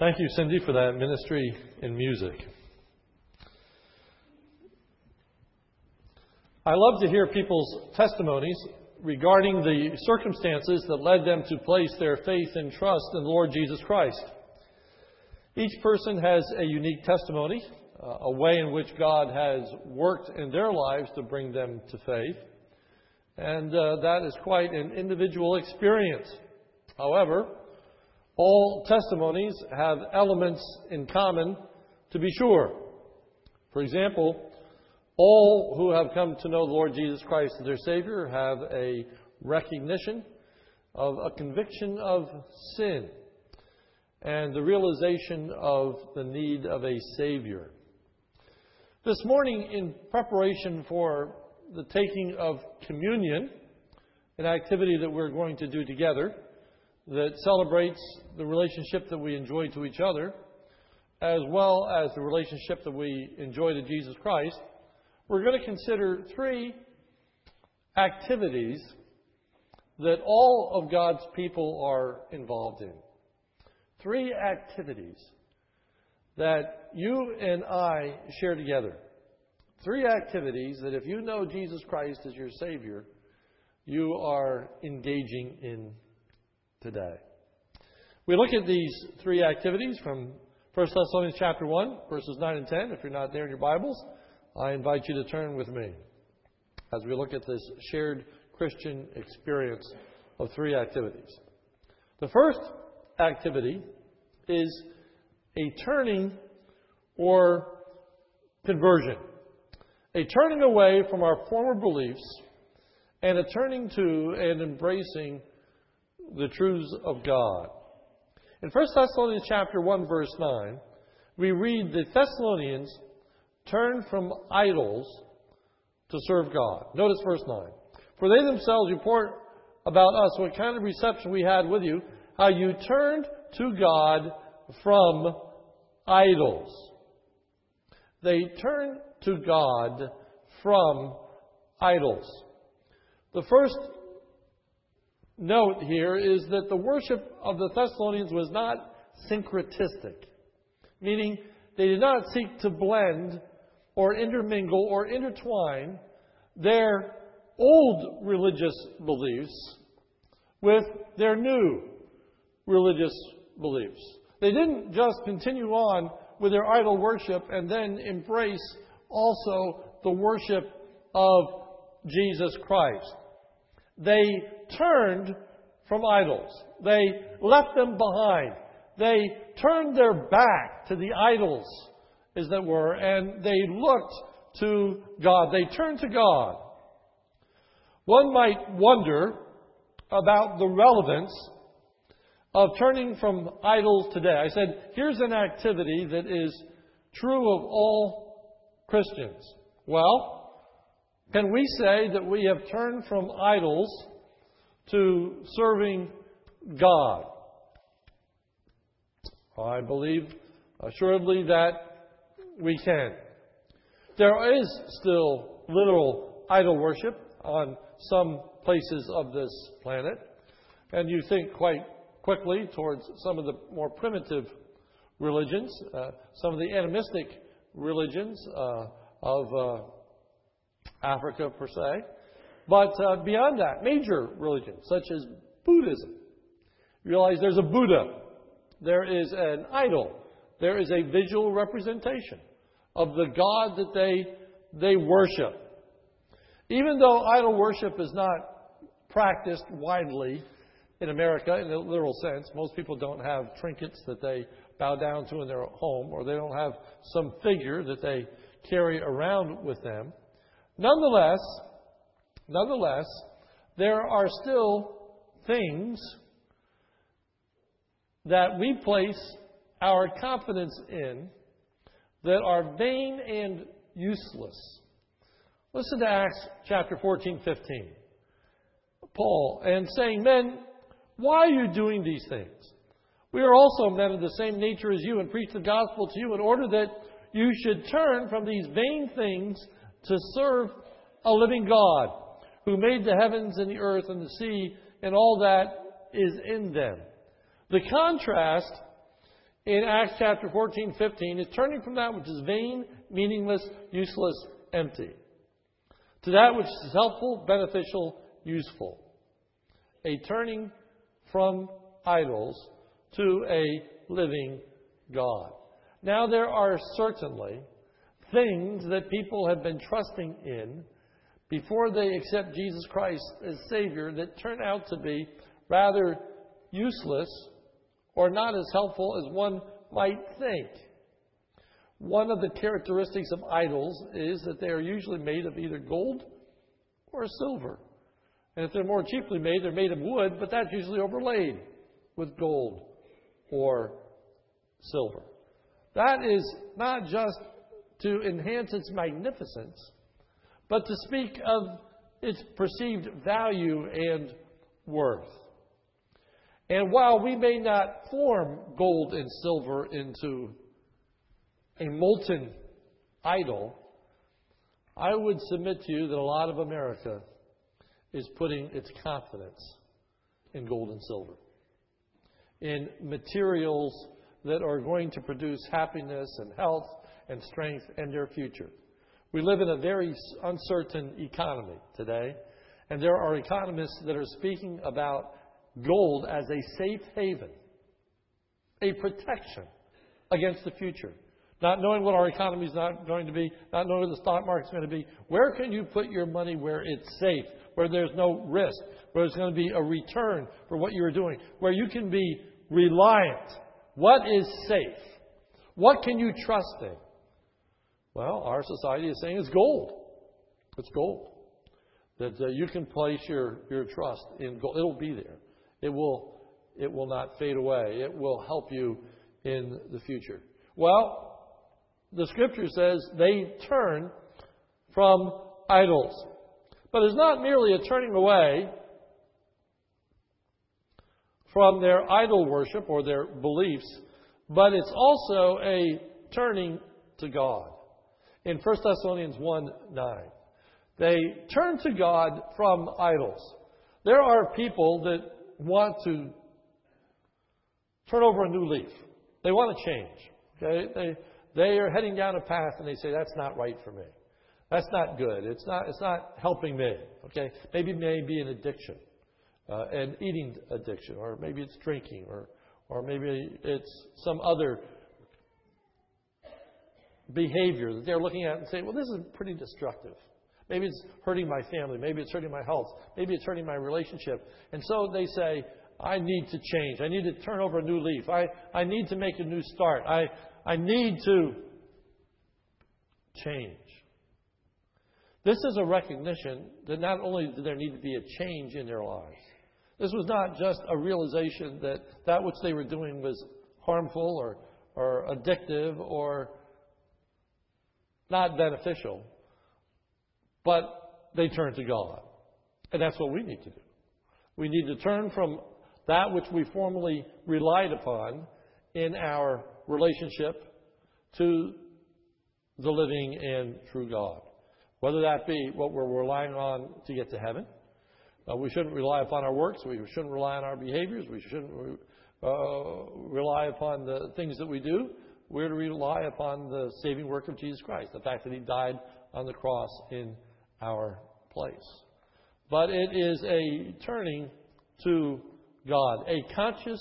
Thank you, Cindy, for that ministry in music. I love to hear people's testimonies regarding the circumstances that led them to place their faith and trust in the Lord Jesus Christ. Each person has a unique testimony, uh, a way in which God has worked in their lives to bring them to faith. And uh, that is quite an individual experience. However, all testimonies have elements in common, to be sure. For example, all who have come to know the Lord Jesus Christ as their Savior have a recognition of a conviction of sin and the realization of the need of a Savior. This morning, in preparation for the taking of communion, an activity that we're going to do together that celebrates the relationship that we enjoy to each other, as well as the relationship that we enjoy to Jesus Christ, we're going to consider three activities that all of God's people are involved in. Three activities that you and I share together. Three activities that if you know Jesus Christ as your Savior, you are engaging in today. We look at these three activities from 1 Thessalonians chapter 1, verses 9 and 10. If you're not there in your Bibles, I invite you to turn with me as we look at this shared Christian experience of three activities. The first activity is a turning or conversion, a turning away from our former beliefs and a turning to and embracing the truths of God. In 1 Thessalonians chapter 1 verse 9, we read the Thessalonians turned from idols to serve God. Notice verse 9. For they themselves report about us what kind of reception we had with you, how you turned to God from idols. They turned to God from idols. The first note here is that the worship of the Thessalonians was not syncretistic, meaning they did not seek to blend or intermingle or intertwine their old religious beliefs with their new religious beliefs. They didn't just continue on with their idol worship and then embrace also the worship of Jesus Christ. They turned from idols. They left them behind. They turned their back to the idols, as it were, and they looked to God. They turned to God. One might wonder about the relevance of turning from idols today. I said, here's an activity that is true of all Christians. Well, can we say that we have turned from idols to serving God? I believe assuredly that we can. There is still literal idol worship on some places of this planet, and you think quite quickly towards some of the more primitive religions, uh, some of the animistic religions uh, of uh, Africa, per se. But uh, beyond that, major religions such as Buddhism. Realize there's a Buddha, there is an idol, there is a visual representation of the God that they, they worship. Even though idol worship is not practiced widely in America in a literal sense. Most people don't have trinkets that they bow down to in their home, or they don't have some figure that they carry around with them. Nonetheless, nonetheless, there are still things that we place our confidence in that are vain and useless. Listen to Acts chapter 14, 15. Paul, and saying, Men, why are you doing these things? We are also men of the same nature as you and preach the gospel to you in order that you should turn from these vain things to serve a living God who made the heavens and the earth and the sea and all that is in them. The contrast in Acts chapter 14, 15 is turning from that which is vain, meaningless, useless, empty, to that which is helpful, beneficial, useful. A turning from idols to a living God. Now, there are certainly things that people have been trusting in before they accept Jesus Christ as Savior that turn out to be rather useless or not as helpful as one might think. One of the characteristics of idols is that they are usually made of either gold or silver. And if they're more cheaply made, they're made of wood, but that's usually overlaid with gold or silver. That is not just to enhance its magnificence, but to speak of its perceived value and worth. And while we may not form gold and silver into a molten idol, I would submit to you that a lot of America is putting its confidence in gold and silver, in materials that are going to produce happiness and health and strength and their future. We live in a very uncertain economy today, and there are economists that are speaking about gold as a safe haven, a protection against the future. Not knowing what our economy is not going to be, not knowing what the stock market is going to be. Where can you put your money where it's safe, where there's no risk, where there's going to be a return for what you're doing, where you can be reliant? What is safe? What can you trust in? Well, our society is saying it's gold. It's gold. That uh, you can place your, your trust in gold. It'll be there. It will, it will not fade away. It will help you in the future. Well, the scripture says they turn from idols. But it's not merely a turning away from their idol worship or their beliefs, but it's also a turning to God in 1 Thessalonians 1 9. They turn to God from idols. There are people that want to turn over a new leaf. They want to change. Okay? They, they are heading down a path and they say, that's not right for me. That's not good. It's not, it's not helping me. Okay? Maybe it may be an addiction, uh, an eating addiction, or maybe it's drinking, or, or maybe it's some other behavior that they're looking at and saying, well, this is pretty destructive. Maybe it's hurting my family. Maybe it's hurting my health. Maybe it's hurting my relationship. And so they say, I need to change. I need to turn over a new leaf. I, I need to make a new start. I, I need to change. This is a recognition that not only did there need to be a change in their lives, this was not just a realization that that which they were doing was harmful or, or addictive or not beneficial, but they turn to God. And that's what we need to do. We need to turn from that which we formerly relied upon in our relationship to the living and true God. Whether that be what we're relying on to get to heaven, uh, we shouldn't rely upon our works, we shouldn't rely on our behaviors, we shouldn't uh, rely upon the things that we do. We're to rely upon the saving work of Jesus Christ, the fact that He died on the cross in our place. But it is a turning to God, a conscious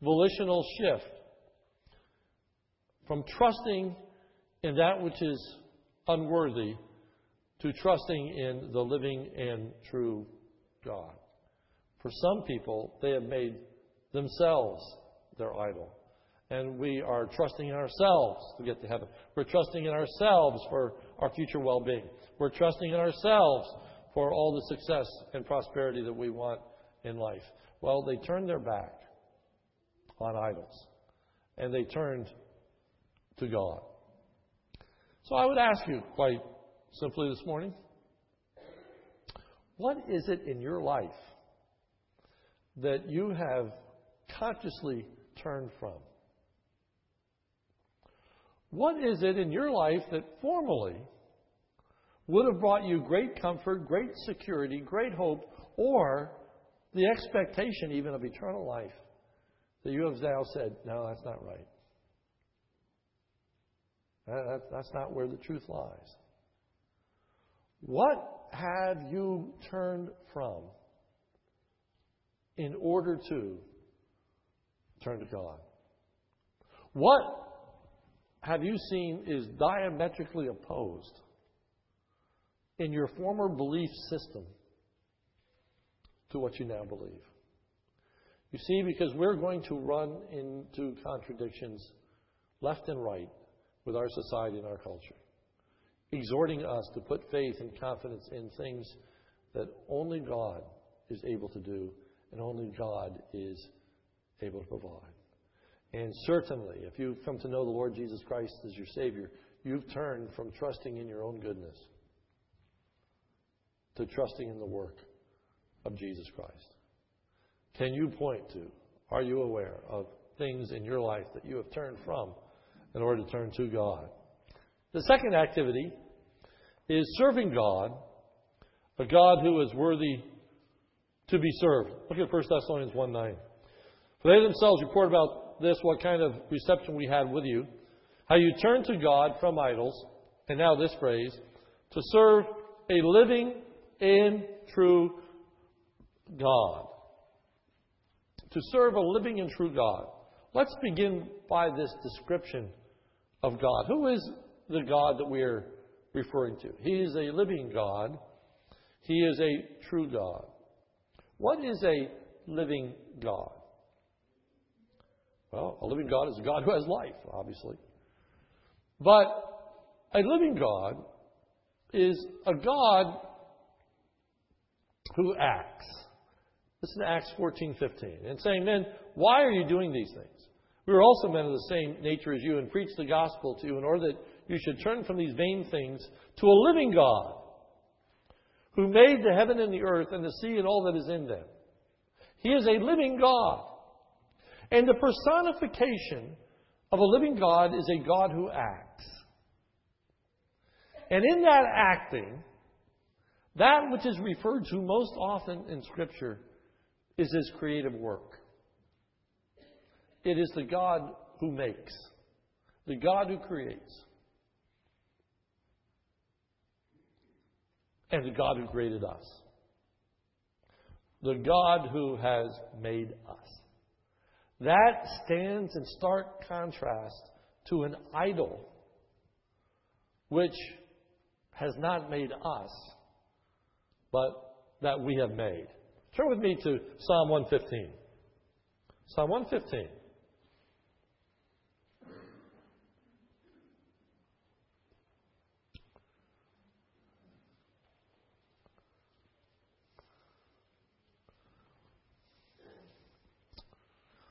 volitional shift from trusting in that which is unworthy to trusting in the living and true God. For some people, they have made themselves their idol. And we are trusting in ourselves to get to heaven. We're trusting in ourselves for our future well being. We're trusting in ourselves for all the success and prosperity that we want in life. Well, they turned their back on idols and they turned to God. So I would ask you quite simply this morning what is it in your life that you have consciously turned from? What is it in your life that formerly would have brought you great comfort, great security, great hope, or the expectation even of eternal life that you have now said, no, that's not right. That, that's not where the truth lies. What have you turned from in order to turn to God? What have you seen is diametrically opposed in your former belief system to what you now believe? You see, because we're going to run into contradictions left and right with our society and our culture, exhorting us to put faith and confidence in things that only God is able to do and only God is able to provide. And certainly, if you've come to know the Lord Jesus Christ as your Savior, you've turned from trusting in your own goodness to trusting in the work of Jesus Christ. Can you point to, are you aware of things in your life that you have turned from in order to turn to God? The second activity is serving God, a God who is worthy to be served. Look at 1 Thessalonians 1 9. For they themselves report about this, what kind of reception we had with you, how you turned to God from idols, and now this phrase, to serve a living and true God. To serve a living and true God. Let's begin by this description of God. Who is the God that we are referring to? He is a living God. He is a true God. What is a living God? Well, a living God is a God who has life, obviously. But a living God is a God who acts. Listen to Acts 14:15 and saying, "Men, why are you doing these things? We are also men of the same nature as you, and preach the gospel to you in order that you should turn from these vain things to a living God, who made the heaven and the earth and the sea and all that is in them. He is a living God, and the personification of a living God is a God who acts. And in that acting, that which is referred to most often in Scripture is his creative work. It is the God who makes, the God who creates, and the God who created us. The God who has made us. That stands in stark contrast to an idol which has not made us, but that we have made. Turn with me to Psalm 115. Psalm 115.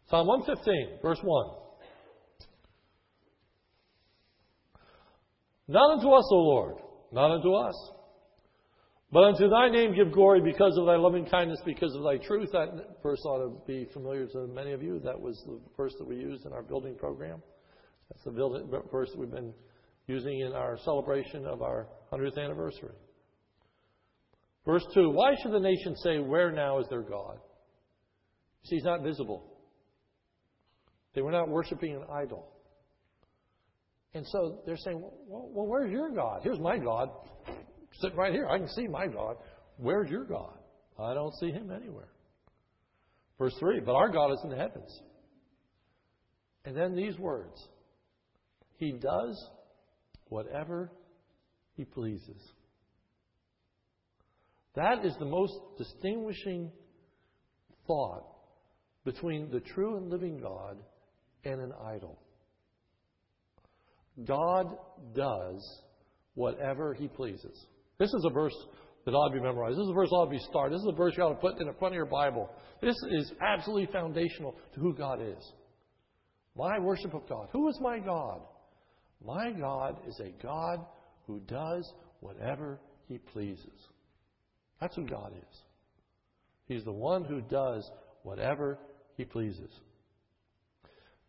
Psalm 115, verse 1. Not unto us, O Lord, not unto us, but unto thy name give glory because of thy loving kindness, because of thy truth. That verse ought to be familiar to many of you. That was the verse that we used in our building program. That's the verse that we've been using in our celebration of our 100th anniversary. Verse 2 Why should the nation say, Where now is their God? See, he's not visible. They were not worshiping an idol. And so they're saying, well, well, where's your God? Here's my God. Sitting right here. I can see my God. Where's your God? I don't see him anywhere. Verse 3 But our God is in the heavens. And then these words He does whatever He pleases. That is the most distinguishing thought between the true and living God and an idol. God does whatever He pleases. This is a verse that ought to be memorized. This is a verse that ought to be started. This is a verse you ought to put in the front of your Bible. This is absolutely foundational to who God is. My worship of God. Who is my God? My God is a God who does whatever He pleases. That's who God is. He's the one who does whatever He pleases.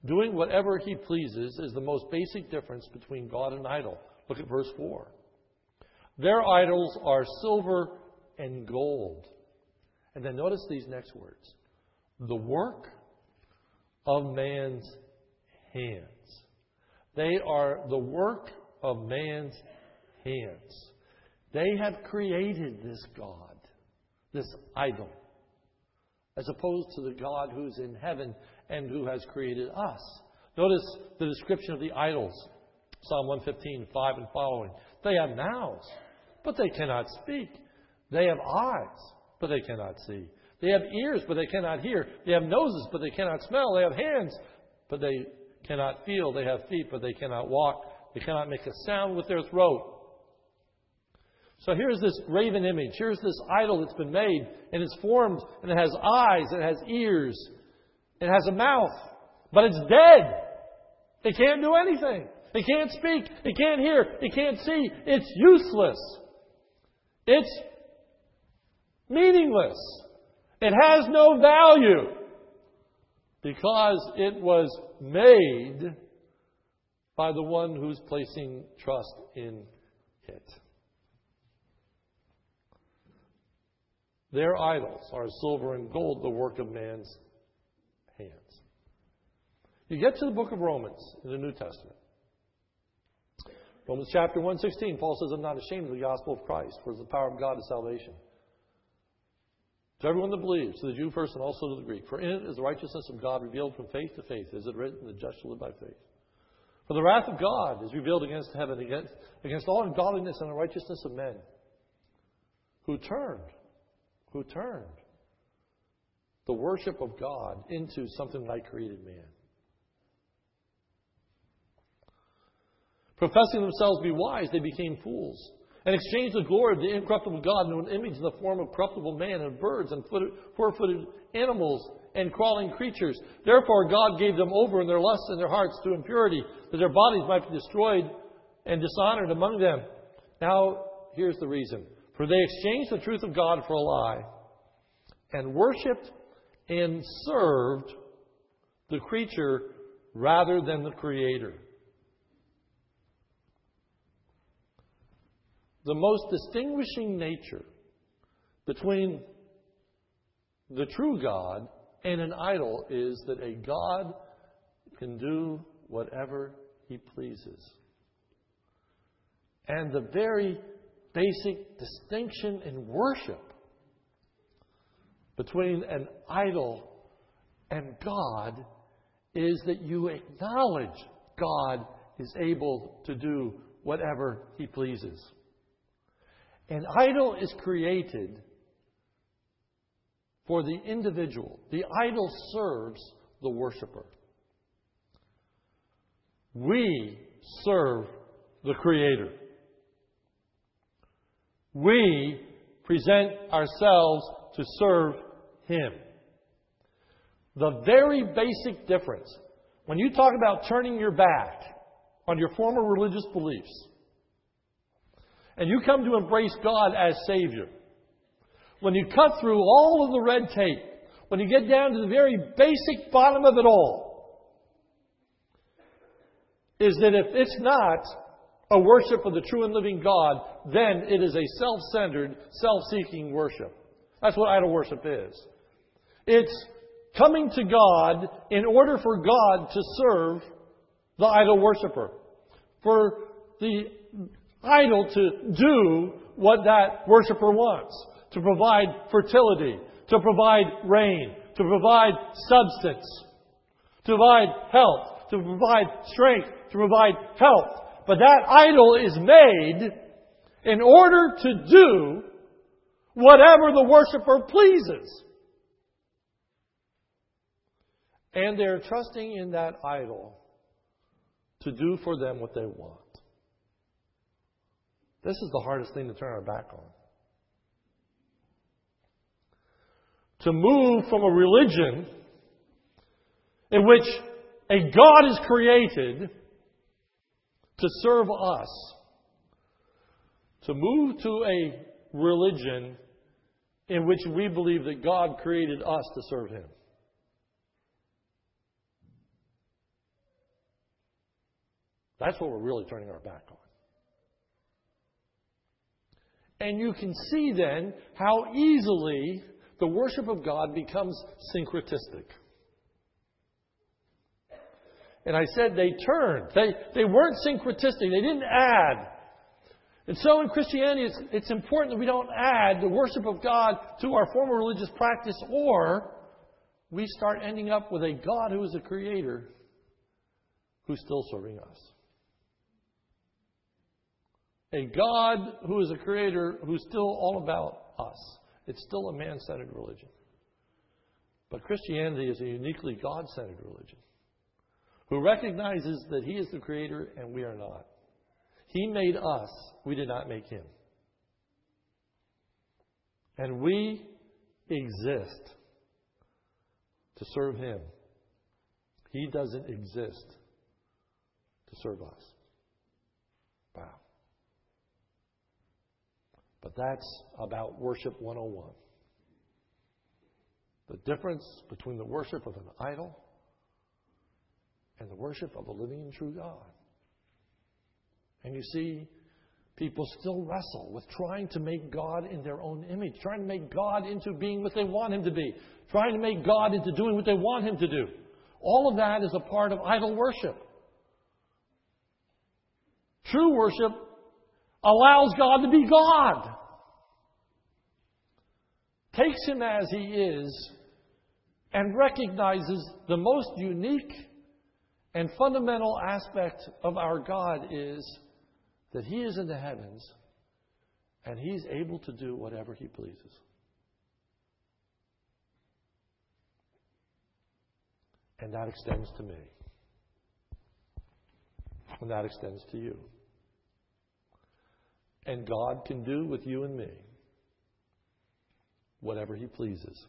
Doing whatever he pleases is the most basic difference between God and idol. Look at verse 4. Their idols are silver and gold. And then notice these next words the work of man's hands. They are the work of man's hands. They have created this God, this idol, as opposed to the God who's in heaven and who has created us. Notice the description of the idols. Psalm 115, 5 and following. They have mouths, but they cannot speak. They have eyes, but they cannot see. They have ears, but they cannot hear. They have noses, but they cannot smell. They have hands, but they cannot feel. They have feet, but they cannot walk. They cannot make a sound with their throat. So here's this graven image. Here's this idol that's been made, and it's formed, and it has eyes, and it has ears, it has a mouth, but it's dead. It can't do anything. It can't speak. It can't hear. It can't see. It's useless. It's meaningless. It has no value because it was made by the one who's placing trust in it. Their idols are silver and gold, the work of man's. You get to the book of Romans in the New Testament. Romans chapter 116, Paul says, I'm not ashamed of the gospel of Christ, for it's the power of God to salvation. To everyone that believes, to the Jew first and also to the Greek. For in it is the righteousness of God revealed from faith to faith, as it written, the just shall live by faith. For the wrath of God is revealed against heaven, against, against all ungodliness and unrighteousness of men who turned, who turned the worship of God into something like created man. Professing themselves to be wise, they became fools and exchanged the glory of the incorruptible God into an image in the form of corruptible man and birds and four footed animals and crawling creatures. Therefore, God gave them over in their lusts and their hearts to impurity, that their bodies might be destroyed and dishonored among them. Now, here's the reason. For they exchanged the truth of God for a lie and worshiped and served the creature rather than the Creator the most distinguishing nature between the true God and an idol is that a God can do whatever he pleases. And the very basic distinction in worship between an idol and God is that you acknowledge God is able to do whatever he pleases. An idol is created for the individual. The idol serves the worshiper. We serve the Creator. We present ourselves to serve Him. The very basic difference, when you talk about turning your back on your former religious beliefs, and you come to embrace God as Savior, when you cut through all of the red tape, when you get down to the very basic bottom of it all, is that if it's not a worship of the true and living God, then it is a self centered, self seeking worship. That's what idol worship is. It's coming to God in order for God to serve the idol worshiper. For the idol to do what that worshiper wants to provide fertility, to provide rain, to provide substance, to provide health, to provide strength, to provide health. But that idol is made in order to do whatever the worshiper pleases. And they're trusting in that idol to do for them what they want. This is the hardest thing to turn our back on. To move from a religion in which a God is created to serve us, to move to a religion in which we believe that God created us to serve Him. That's what we're really turning our back on. And you can see then how easily the worship of God becomes syncretistic. And I said they turned. They, they weren't syncretistic. They didn't add. And so in Christianity, it's, it's important that we don't add the worship of God to our former religious practice or we start ending up with a God who is a creator who's still serving us. A God who is a creator who's still all about us. It's still a man centered religion. But Christianity is a uniquely God centered religion who recognizes that He is the creator and we are not. He made us, we did not make Him. And we exist to serve Him. He doesn't exist to serve us. But that's about worship 101. The difference between the worship of an idol and the worship of a living and true God. And you see, people still wrestle with trying to make God in their own image, trying to make God into being what they want Him to be, trying to make God into doing what they want Him to do. All of that is a part of idol worship. True worship allows God to be God, takes Him as He is, and recognizes the most unique and fundamental aspect of our God is that He is in the heavens and He's able to do whatever He pleases. And that extends to me. And that extends to you. And God can do with you and me whatever He pleases.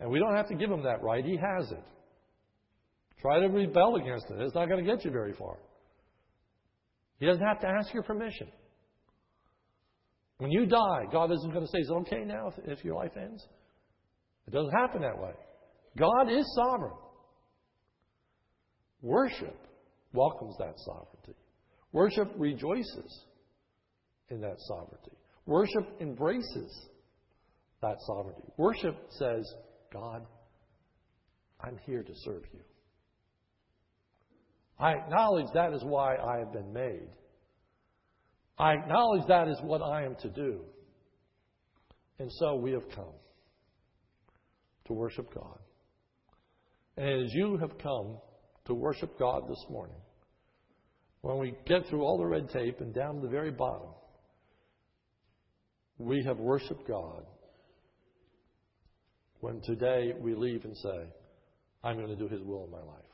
And we don't have to give Him that right, He has it. Try to rebel against it. It's not going to get you very far. He doesn't have to ask your permission. When you die, God isn't going to say, Is it okay now if, if your life ends? It doesn't happen that way. God is sovereign. Worship welcomes that sovereignty. Worship rejoices in that sovereignty. Worship embraces that sovereignty. Worship says, God, I'm here to serve you. I acknowledge that is why I have been made. I acknowledge that is what I am to do. And so we have come to worship God. And as you have come to worship God this morning, when we get through all the red tape and down to the very bottom, we have worshiped God. When today we leave and say, I'm going to do His will in my life.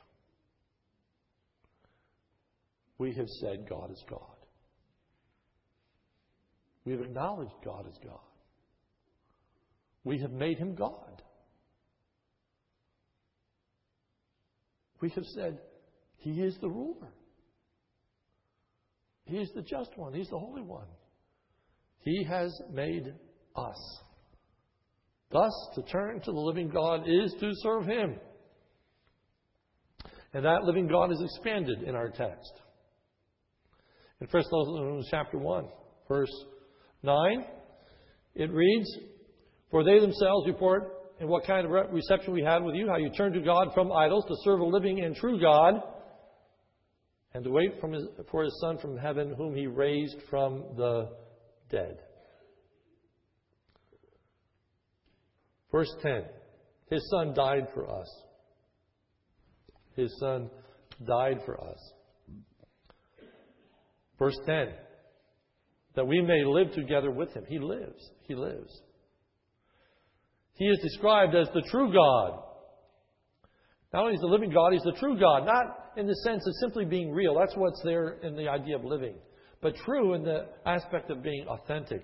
We have said God is God. We have acknowledged God is God. We have made Him God. We have said He is the ruler. He is the just one. He's the holy one. He has made us. Thus, to turn to the living God is to serve Him. And that living God is expanded in our text. In 1 Thessalonians chapter 1, verse 9, it reads, For they themselves report in what kind of reception we had with you, how you turned to God from idols to serve a living and true God, and to wait his, for his Son from heaven, whom he raised from the dead. Verse 10 His Son died for us. His Son died for us. Verse 10 that we may live together with him. He lives. He lives. He is described as the true God. Not only is the living God, he's the true God. Not in the sense of simply being real. That's what's there in the idea of living. But true in the aspect of being authentic.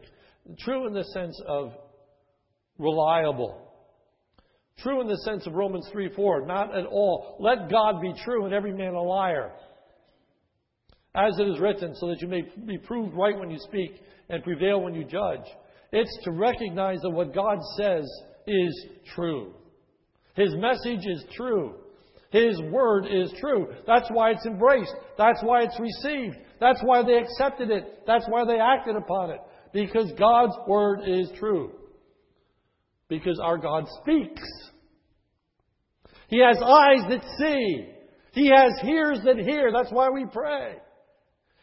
True in the sense of reliable. True in the sense of Romans 3 4. Not at all. Let God be true and every man a liar as it is written, so that you may be proved right when you speak and prevail when you judge. It's to recognize that what God says is true. His message is true. His word is true. That's why it's embraced. That's why it's received. That's why they accepted it. That's why they acted upon it. Because God's word is true. Because our God speaks. He has eyes that see. He has ears that hear. That's why we pray.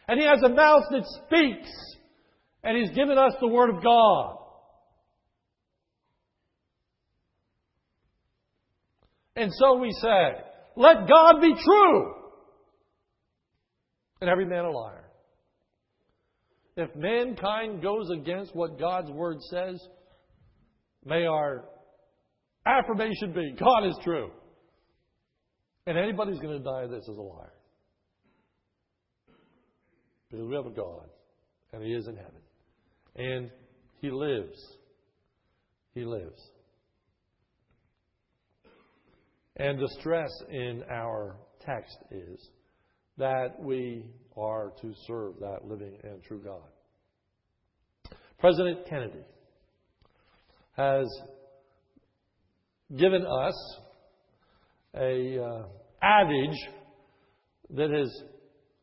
And He has a mouth that speaks. And He's given us the Word of God. And so we say, let God be true and every man a liar. If mankind goes against what God's Word says, may our affirmation be God is true. And anybody's going to deny this is a liar. Because we have a God, and He is in heaven. And He lives. He lives. And the stress in our text is that we are to serve that living and true God. President Kennedy has given us a uh, adage that has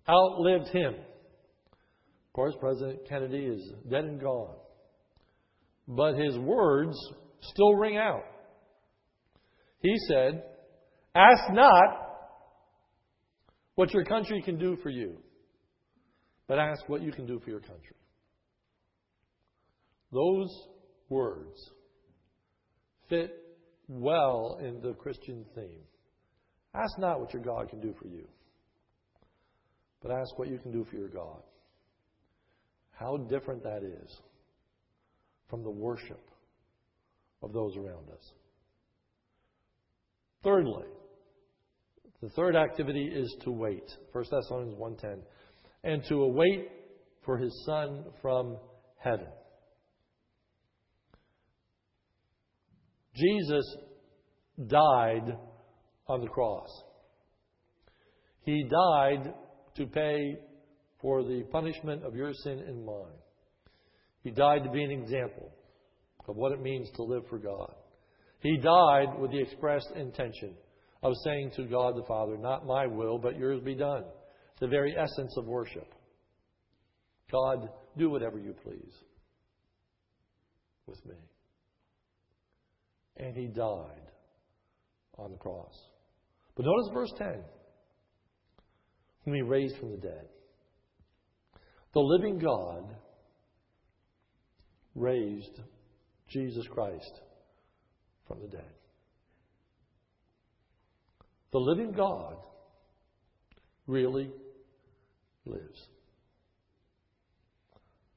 outlived him. Of course, President Kennedy is dead and gone, but his words still ring out. He said, Ask not what your country can do for you, but ask what you can do for your country. Those words fit well in the Christian theme. Ask not what your God can do for you, but ask what you can do for your God. How different that is from the worship of those around us. Thirdly, the third activity is to wait. 1 Thessalonians 1:10. And to await for his son from heaven. Jesus died on the cross. He died to pay for the punishment of your sin and mine. He died to be an example of what it means to live for God. He died with the expressed intention of saying to God the Father, Not my will, but yours be done. The very essence of worship. God, do whatever you please with me. And he died on the cross. But notice verse 10 whom he raised from the dead. The living God raised Jesus Christ from the dead. The living God really lives.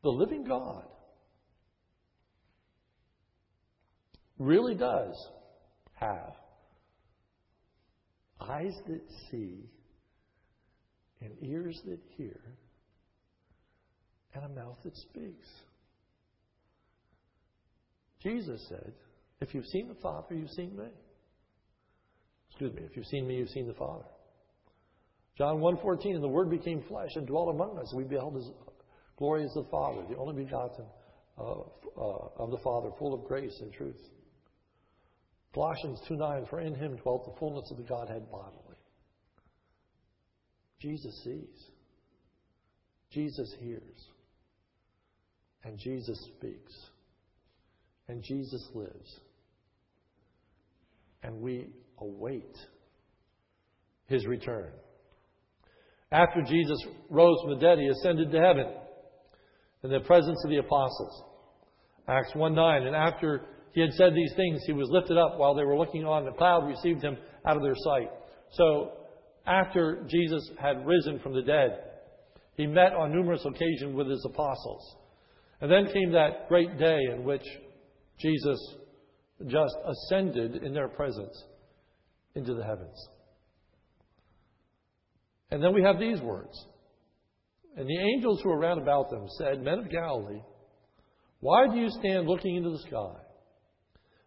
The living God really does have eyes that see and ears that hear and a mouth that speaks. Jesus said, If you've seen the Father, you've seen me. Excuse me, if you've seen me, you've seen the Father. John 1.14, and the Word became flesh and dwelt among us. We beheld His glory as the Father, the only begotten uh, uh, of the Father, full of grace and truth. Colossians 2.9, for in Him dwelt the fullness of the Godhead bodily. Jesus sees. Jesus hears. And Jesus speaks. And Jesus lives. And we await his return. After Jesus rose from the dead, he ascended to heaven in the presence of the apostles. Acts 1 9. And after he had said these things, he was lifted up while they were looking on. The cloud received him out of their sight. So, after Jesus had risen from the dead, he met on numerous occasions with his apostles. And then came that great day in which Jesus just ascended in their presence into the heavens. And then we have these words. And the angels who were round about them said, Men of Galilee, why do you stand looking into the sky?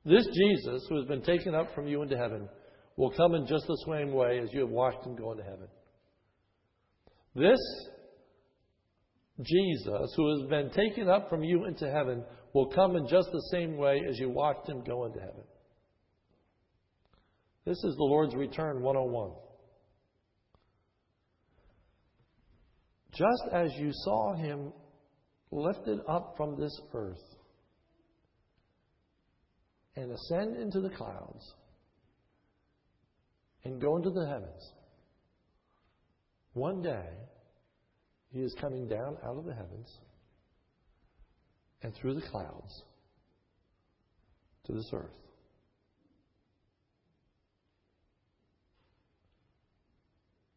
This Jesus, who has been taken up from you into heaven, will come in just the same way as you have watched him go into heaven. This Jesus, who has been taken up from you into heaven, will come in just the same way as you watched him go into heaven. This is the Lord's return 101. Just as you saw him lifted up from this earth and ascend into the clouds and go into the heavens, One day, he is coming down out of the heavens and through the clouds to this earth.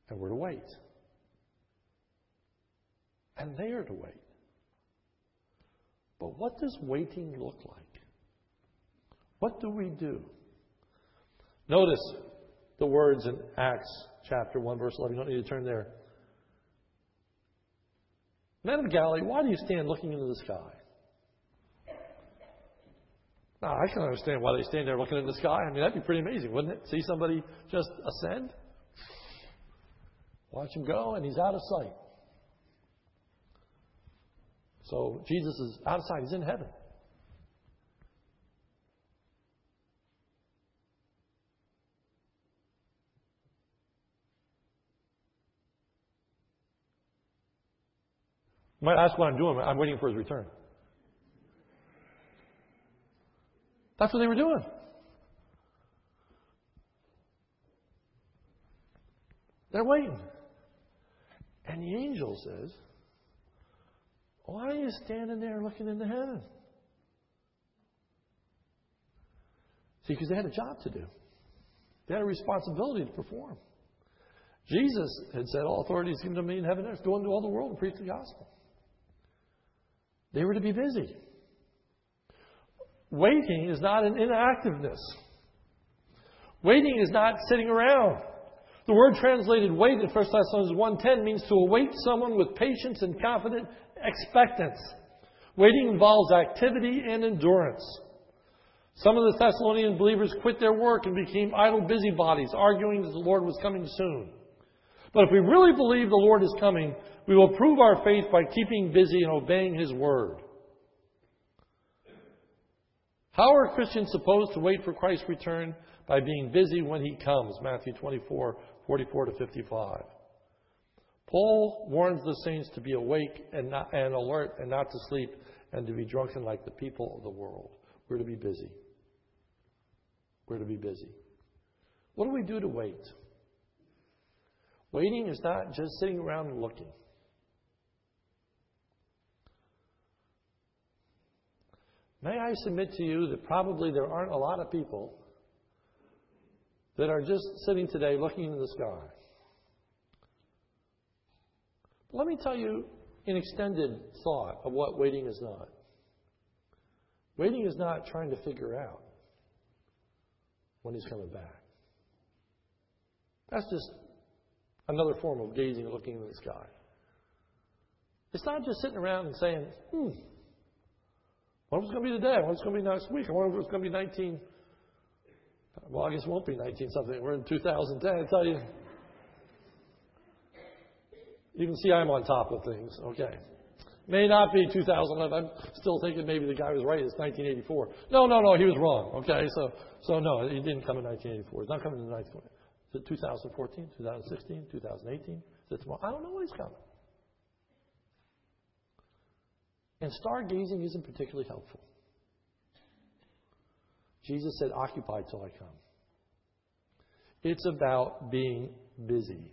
And we're to wait. And they are to wait. But what does waiting look like? What do we do? Notice the words in Acts chapter 1, verse 11. You don't need to turn there. Men of Galilee, why do you stand looking into the sky? Now, I can understand why they stand there looking into the sky. I mean, that'd be pretty amazing, wouldn't it? See somebody just ascend? Watch him go, and he's out of sight. So Jesus is out of sight. He's in heaven. You might ask what I'm doing. I'm waiting for his return. That's what they were doing. They're waiting. And the angel says, Why are you standing there looking into heaven? See, because they had a job to do, they had a responsibility to perform. Jesus had said, All authority is given to me in heaven and earth. Go into all the world and preach the gospel. They were to be busy. Waiting is not an inactiveness. Waiting is not sitting around. The word translated wait in 1 Thessalonians 1.10 means to await someone with patience and confident expectance. Waiting involves activity and endurance. Some of the Thessalonian believers quit their work and became idle busybodies, arguing that the Lord was coming soon. But if we really believe the Lord is coming, we will prove our faith by keeping busy and obeying His word. How are Christians supposed to wait for Christ's return? By being busy when He comes. Matthew 24, 44 to 55. Paul warns the saints to be awake and, not, and alert and not to sleep and to be drunken like the people of the world. We're to be busy. We're to be busy. What do we do to wait? Waiting is not just sitting around and looking. May I submit to you that probably there aren't a lot of people that are just sitting today looking into the sky. Let me tell you an extended thought of what waiting is not. Waiting is not trying to figure out when he's coming back. That's just Another form of gazing and looking into the sky. It's not just sitting around and saying, hmm, what's going to be today? What's going to be next week? I wonder if it's going to be 19. Well, I guess won't be 19 something. We're in 2010. I tell you. You can see I'm on top of things. Okay. May not be 2011. I'm still thinking maybe the guy was right. It's 1984. No, no, no. He was wrong. Okay. So, so no, he didn't come in 1984. He's not coming in 1984. Is it 2014, 2016, 2018? Is it tomorrow? I don't know when he's coming. And stargazing isn't particularly helpful. Jesus said, Occupy till I come. It's about being busy.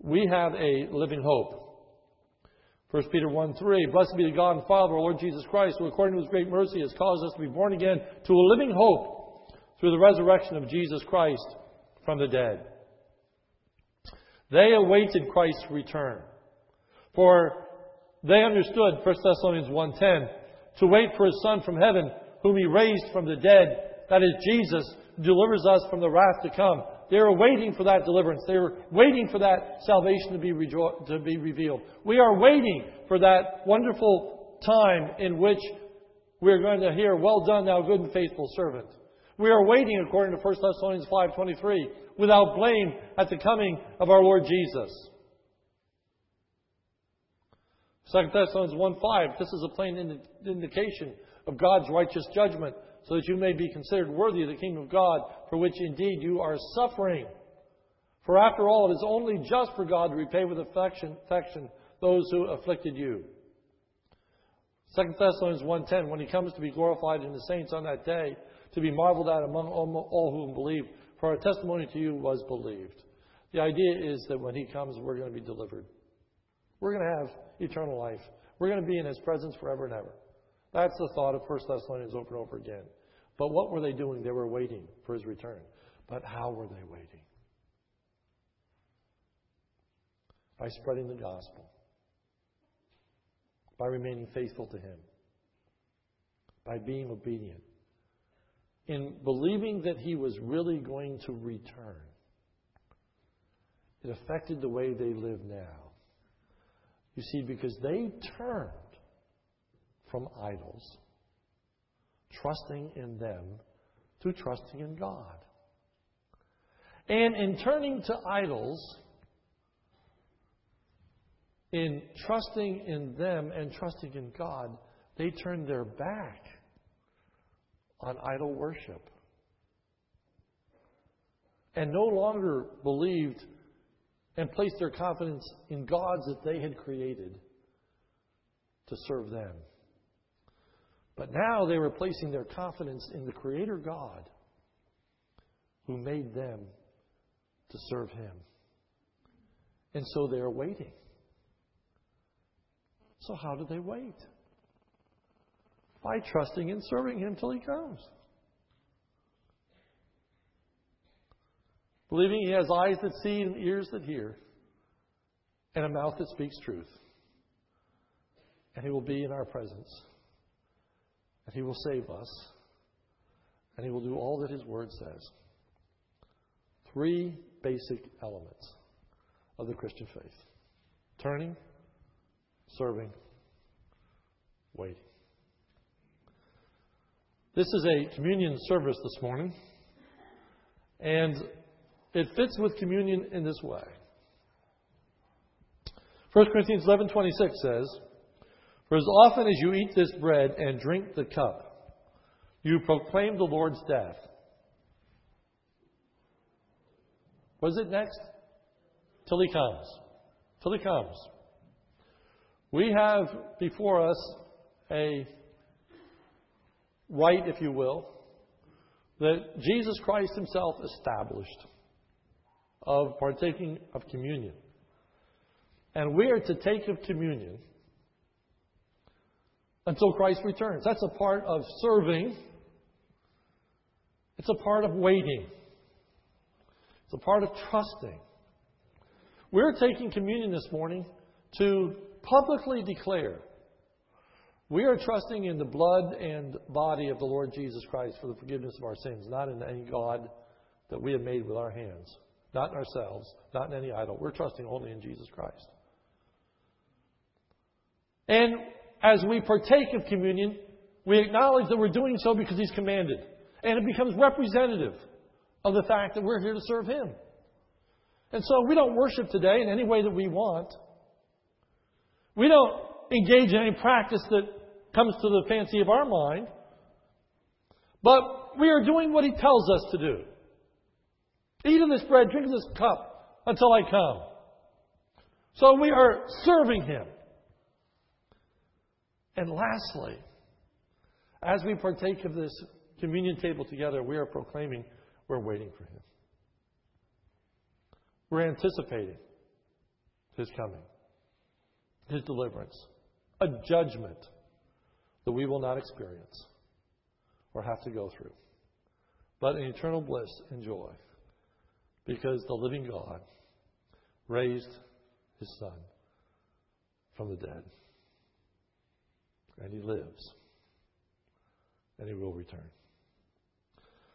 We have a living hope. 1 Peter 1 3, Blessed be the God and Father of our Lord Jesus Christ, who according to his great mercy has caused us to be born again to a living hope through the resurrection of Jesus Christ from the dead. They awaited Christ's return. For they understood, 1 Thessalonians 1.10, to wait for his Son from heaven, whom he raised from the dead, that is Jesus, who delivers us from the wrath to come. They are waiting for that deliverance. They are waiting for that salvation to be, rejo- to be revealed. We are waiting for that wonderful time in which we're going to hear, Well done, thou good and faithful servant. We are waiting, according to 1 Thessalonians 5.23, without blame at the coming of our Lord Jesus. 2 Thessalonians 1.5, this is a plain indication of God's righteous judgment, so that you may be considered worthy of the kingdom of God, for which indeed you are suffering. For after all, it is only just for God to repay with affection, affection those who afflicted you. 2 Thessalonians 1.10, when he comes to be glorified in the saints on that day, to be marveled at among all whom believe, for our testimony to you was believed. The idea is that when He comes, we're going to be delivered. We're going to have eternal life. We're going to be in His presence forever and ever. That's the thought of 1 Thessalonians over and over again. But what were they doing? They were waiting for His return. But how were they waiting? By spreading the gospel, by remaining faithful to Him, by being obedient, in believing that He was really going to return. It affected the way they live now. You see, because they turned from idols, trusting in them, to trusting in God. And in turning to idols, in trusting in them and trusting in God, they turned their back on idol worship and no longer believed and placed their confidence in gods that they had created to serve them. But now they were placing their confidence in the Creator God who made them to serve Him. And so they are waiting. So, how do they wait? By trusting and serving Him till He comes. Believing He has eyes that see and ears that hear, and a mouth that speaks truth. And He will be in our presence. And He will save us. And He will do all that His Word says. Three basic elements of the Christian faith turning, serving, waiting. This is a communion service this morning, and it fits with communion in this way. 1 Corinthians 11:26 says, "For as often as you eat this bread and drink the cup, you proclaim the Lord's death." What is it next? Till he comes. Till he comes. We have before us a rite, if you will, that Jesus Christ Himself established of partaking of communion. And we are to take of communion until Christ returns. That's a part of serving, it's a part of waiting, it's a part of trusting. We're taking communion this morning to publicly declare we are trusting in the blood and body of the Lord Jesus Christ for the forgiveness of our sins, not in any God that we have made with our hands, not in ourselves, not in any idol. We're trusting only in Jesus Christ. And as we partake of communion, we acknowledge that we're doing so because He's commanded. And it becomes representative of the fact that we're here to serve Him. And so we don't worship today in any way that we want. We don't engage in any practice that comes to the fancy of our mind. But we are doing what He tells us to do. Eat of this bread, drink of this cup until I come. So we are serving Him. And lastly, as we partake of this communion table together, we are proclaiming we're waiting for Him. We're anticipating His coming, His deliverance, a judgment that we will not experience or have to go through, but an eternal bliss and joy because the living God raised his Son from the dead. And he lives. And he will return.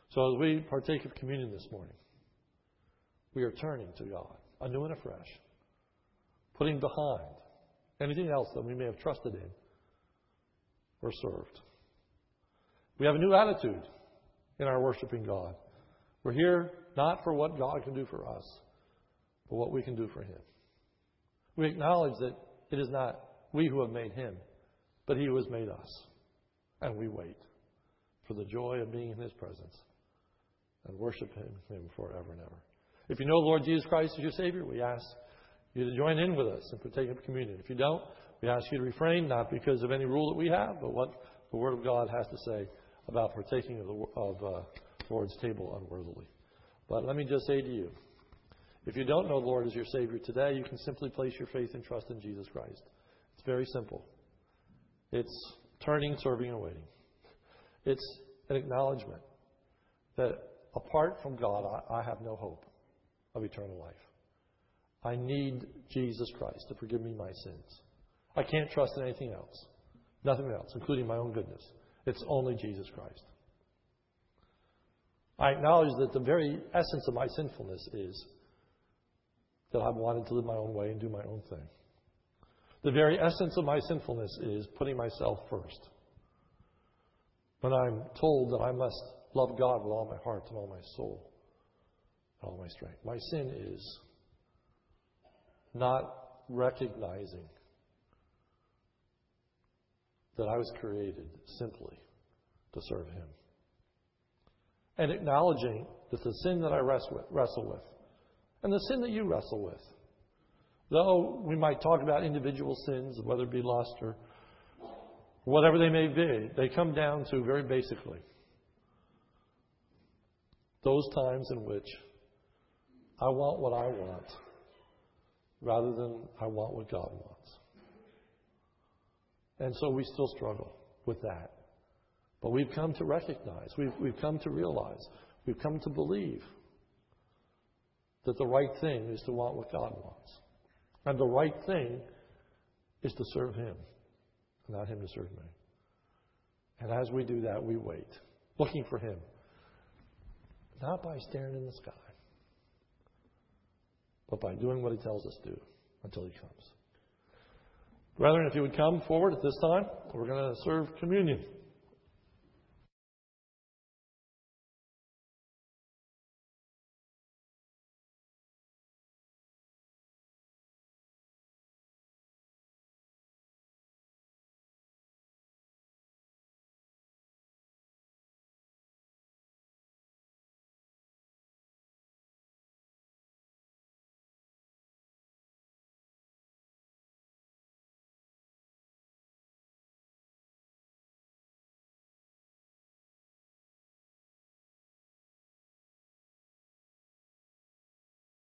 So as we partake of communion this morning, we are turning to God anew and afresh, putting behind anything else that we may have trusted in or served. We have a new attitude in our worshiping God. We're here not for what God can do for us, but what we can do for Him. We acknowledge that it is not we who have made Him, but He who has made us. And we wait for the joy of being in His presence and worship Him, him forever and ever. If you know Lord Jesus Christ as your Savior, we ask you to join in with us and partake of communion. If you don't, we ask you to refrain, not because of any rule that we have, but what the Word of God has to say about partaking of the of, uh, Lord's table unworthily. But let me just say to you If you don't know the Lord as your Savior today, you can simply place your faith and trust in Jesus Christ. It's very simple. It's turning, serving, and waiting. It's an acknowledgement that apart from God, I, I have no hope of eternal life. I need Jesus Christ to forgive me my sins. I can't trust in anything else, nothing else, including my own goodness. It's only Jesus Christ. I acknowledge that the very essence of my sinfulness is that I've wanted to live my own way and do my own thing. The very essence of my sinfulness is putting myself first. When I'm told that I must love God with all my heart and all my soul and all my strength, my sin is not recognizing that I was created simply to serve Him. And acknowledging that the sin that I wrestle with, and the sin that you wrestle with, though we might talk about individual sins, whether it be lust or whatever they may be, they come down to very basically those times in which I want what I want rather than I want what God wants. And so we still struggle with that. But we've come to recognize, we've, we've come to realize, we've come to believe that the right thing is to want what God wants. And the right thing is to serve Him, not Him to serve me. And as we do that, we wait, looking for Him. Not by staring in the sky, but by doing what He tells us to do until He comes. Brethren, if you would come forward at this time, we're going to serve communion.